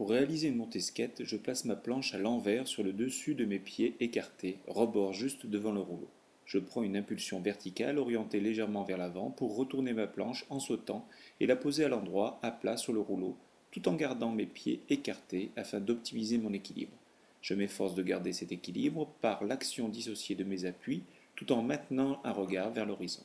Pour réaliser une montée je place ma planche à l'envers sur le dessus de mes pieds écartés, rebord juste devant le rouleau. Je prends une impulsion verticale orientée légèrement vers l'avant pour retourner ma planche en sautant et la poser à l'endroit à plat sur le rouleau, tout en gardant mes pieds écartés afin d'optimiser mon équilibre. Je m'efforce de garder cet équilibre par l'action dissociée de mes appuis tout en maintenant un regard vers l'horizon.